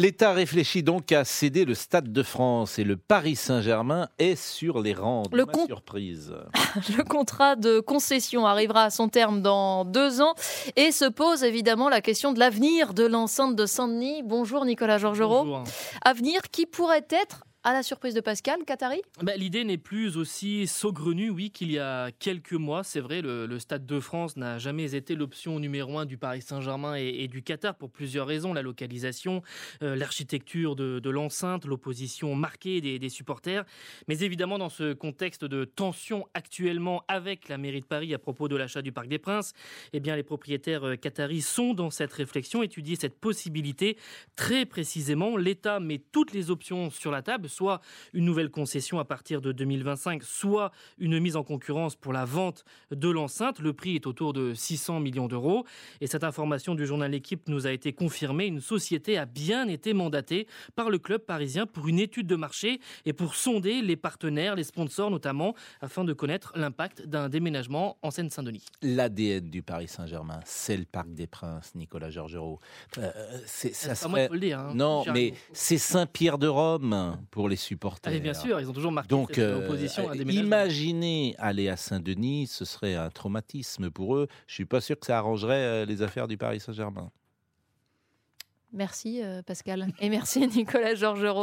L'État réfléchit donc à céder le Stade de France et le Paris Saint-Germain est sur les rangs de Le ma con- surprise. Le contrat de concession arrivera à son terme dans deux ans et se pose évidemment la question de l'avenir de l'enceinte de Saint-Denis. Bonjour Nicolas Georgerot. Bonjour. Avenir qui pourrait être, à la surprise de Pascal, Qatari? Bah, L'idée n'est plus aussi saugrenue, oui, qu'il y a quelques mois. C'est vrai, le, Stade de France n'a jamais été l'option numéro un du Paris Saint-Germain et, du Qatar pour plusieurs raisons. La localisation, euh, l'architecture de, l'enceinte, l'opposition marquée des, supporters. Mais évidemment, dans ce contexte de tension actuellement avec la mairie de Paris à propos de l'achat du Parc des Princes, eh bien, les propriétaires euh, qataris sont dans cette réflexion, étudier cette possibilité très précisément. L'État met toutes les options sur la table, soit une nouvelle concession à partir de 2025, soit une mise en concurrence pour la vente de l'enceinte. Le prix est autour de 600 millions d'euros. Et cette information du journal L'équipe nous a été confirmée. Une société a bien été mandatée par le club parisien pour une étude de marché et pour sonder les partenaires, les sponsors notamment, afin de connaître l'impact d'un déménagement en Seine-Saint-Denis. L'ADN du Paris Saint-Germain, c'est le Parc des Princes, Nicolas Georgerot. Euh, c'est- ça moi, serait... faut le dire. hein. Non, mais c'est Saint-Pierre de Rome pour les supporters. Allez, bien sûr, ils ont toujours marqué Donc, cette euh, opposition à imaginez aller à Saint-Denis, ce serait un traumatisme pour eux. Je suis pas sûr que ça arrangerait euh, les affaires du Paris Saint-Germain. Merci euh, Pascal et merci Nicolas Georgerot.